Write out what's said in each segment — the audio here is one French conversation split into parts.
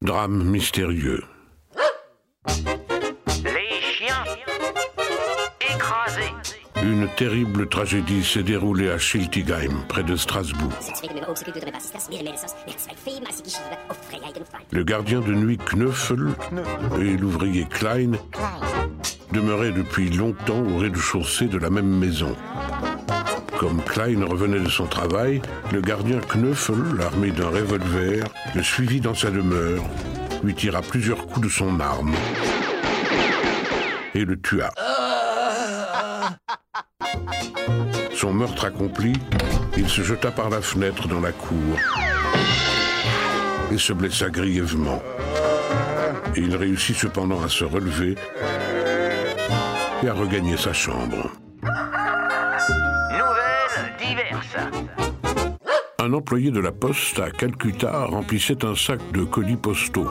Drame mystérieux. Les chiens écrasés. Une terrible tragédie s'est déroulée à Schiltigheim, près de Strasbourg. Le gardien de nuit Knöffel et l'ouvrier Klein demeuraient depuis longtemps au rez-de-chaussée de la même maison. Comme Klein revenait de son travail, le gardien Knöffel, armé d'un revolver, le suivit dans sa demeure, lui tira plusieurs coups de son arme et le tua. Son meurtre accompli, il se jeta par la fenêtre dans la cour et se blessa grièvement. Il réussit cependant à se relever et à regagner sa chambre. Diverses. Un employé de la poste à Calcutta remplissait un sac de colis postaux.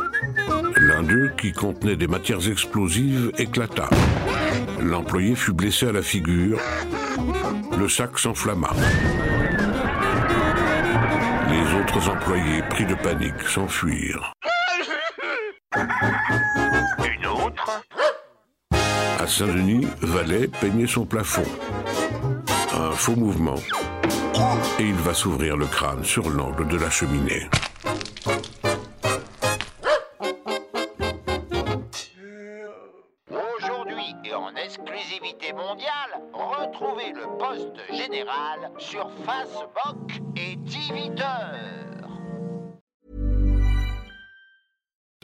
L'un d'eux, qui contenait des matières explosives, éclata. L'employé fut blessé à la figure. Le sac s'enflamma. Les autres employés, pris de panique, s'enfuirent. Une autre? À Saint-Denis, Valet peignait son plafond. Un faux mouvement. Et il va s'ouvrir le crâne sur l'angle de la cheminée. Aujourd'hui et en exclusivité mondiale, retrouvez le poste général sur Facebook et Twitter.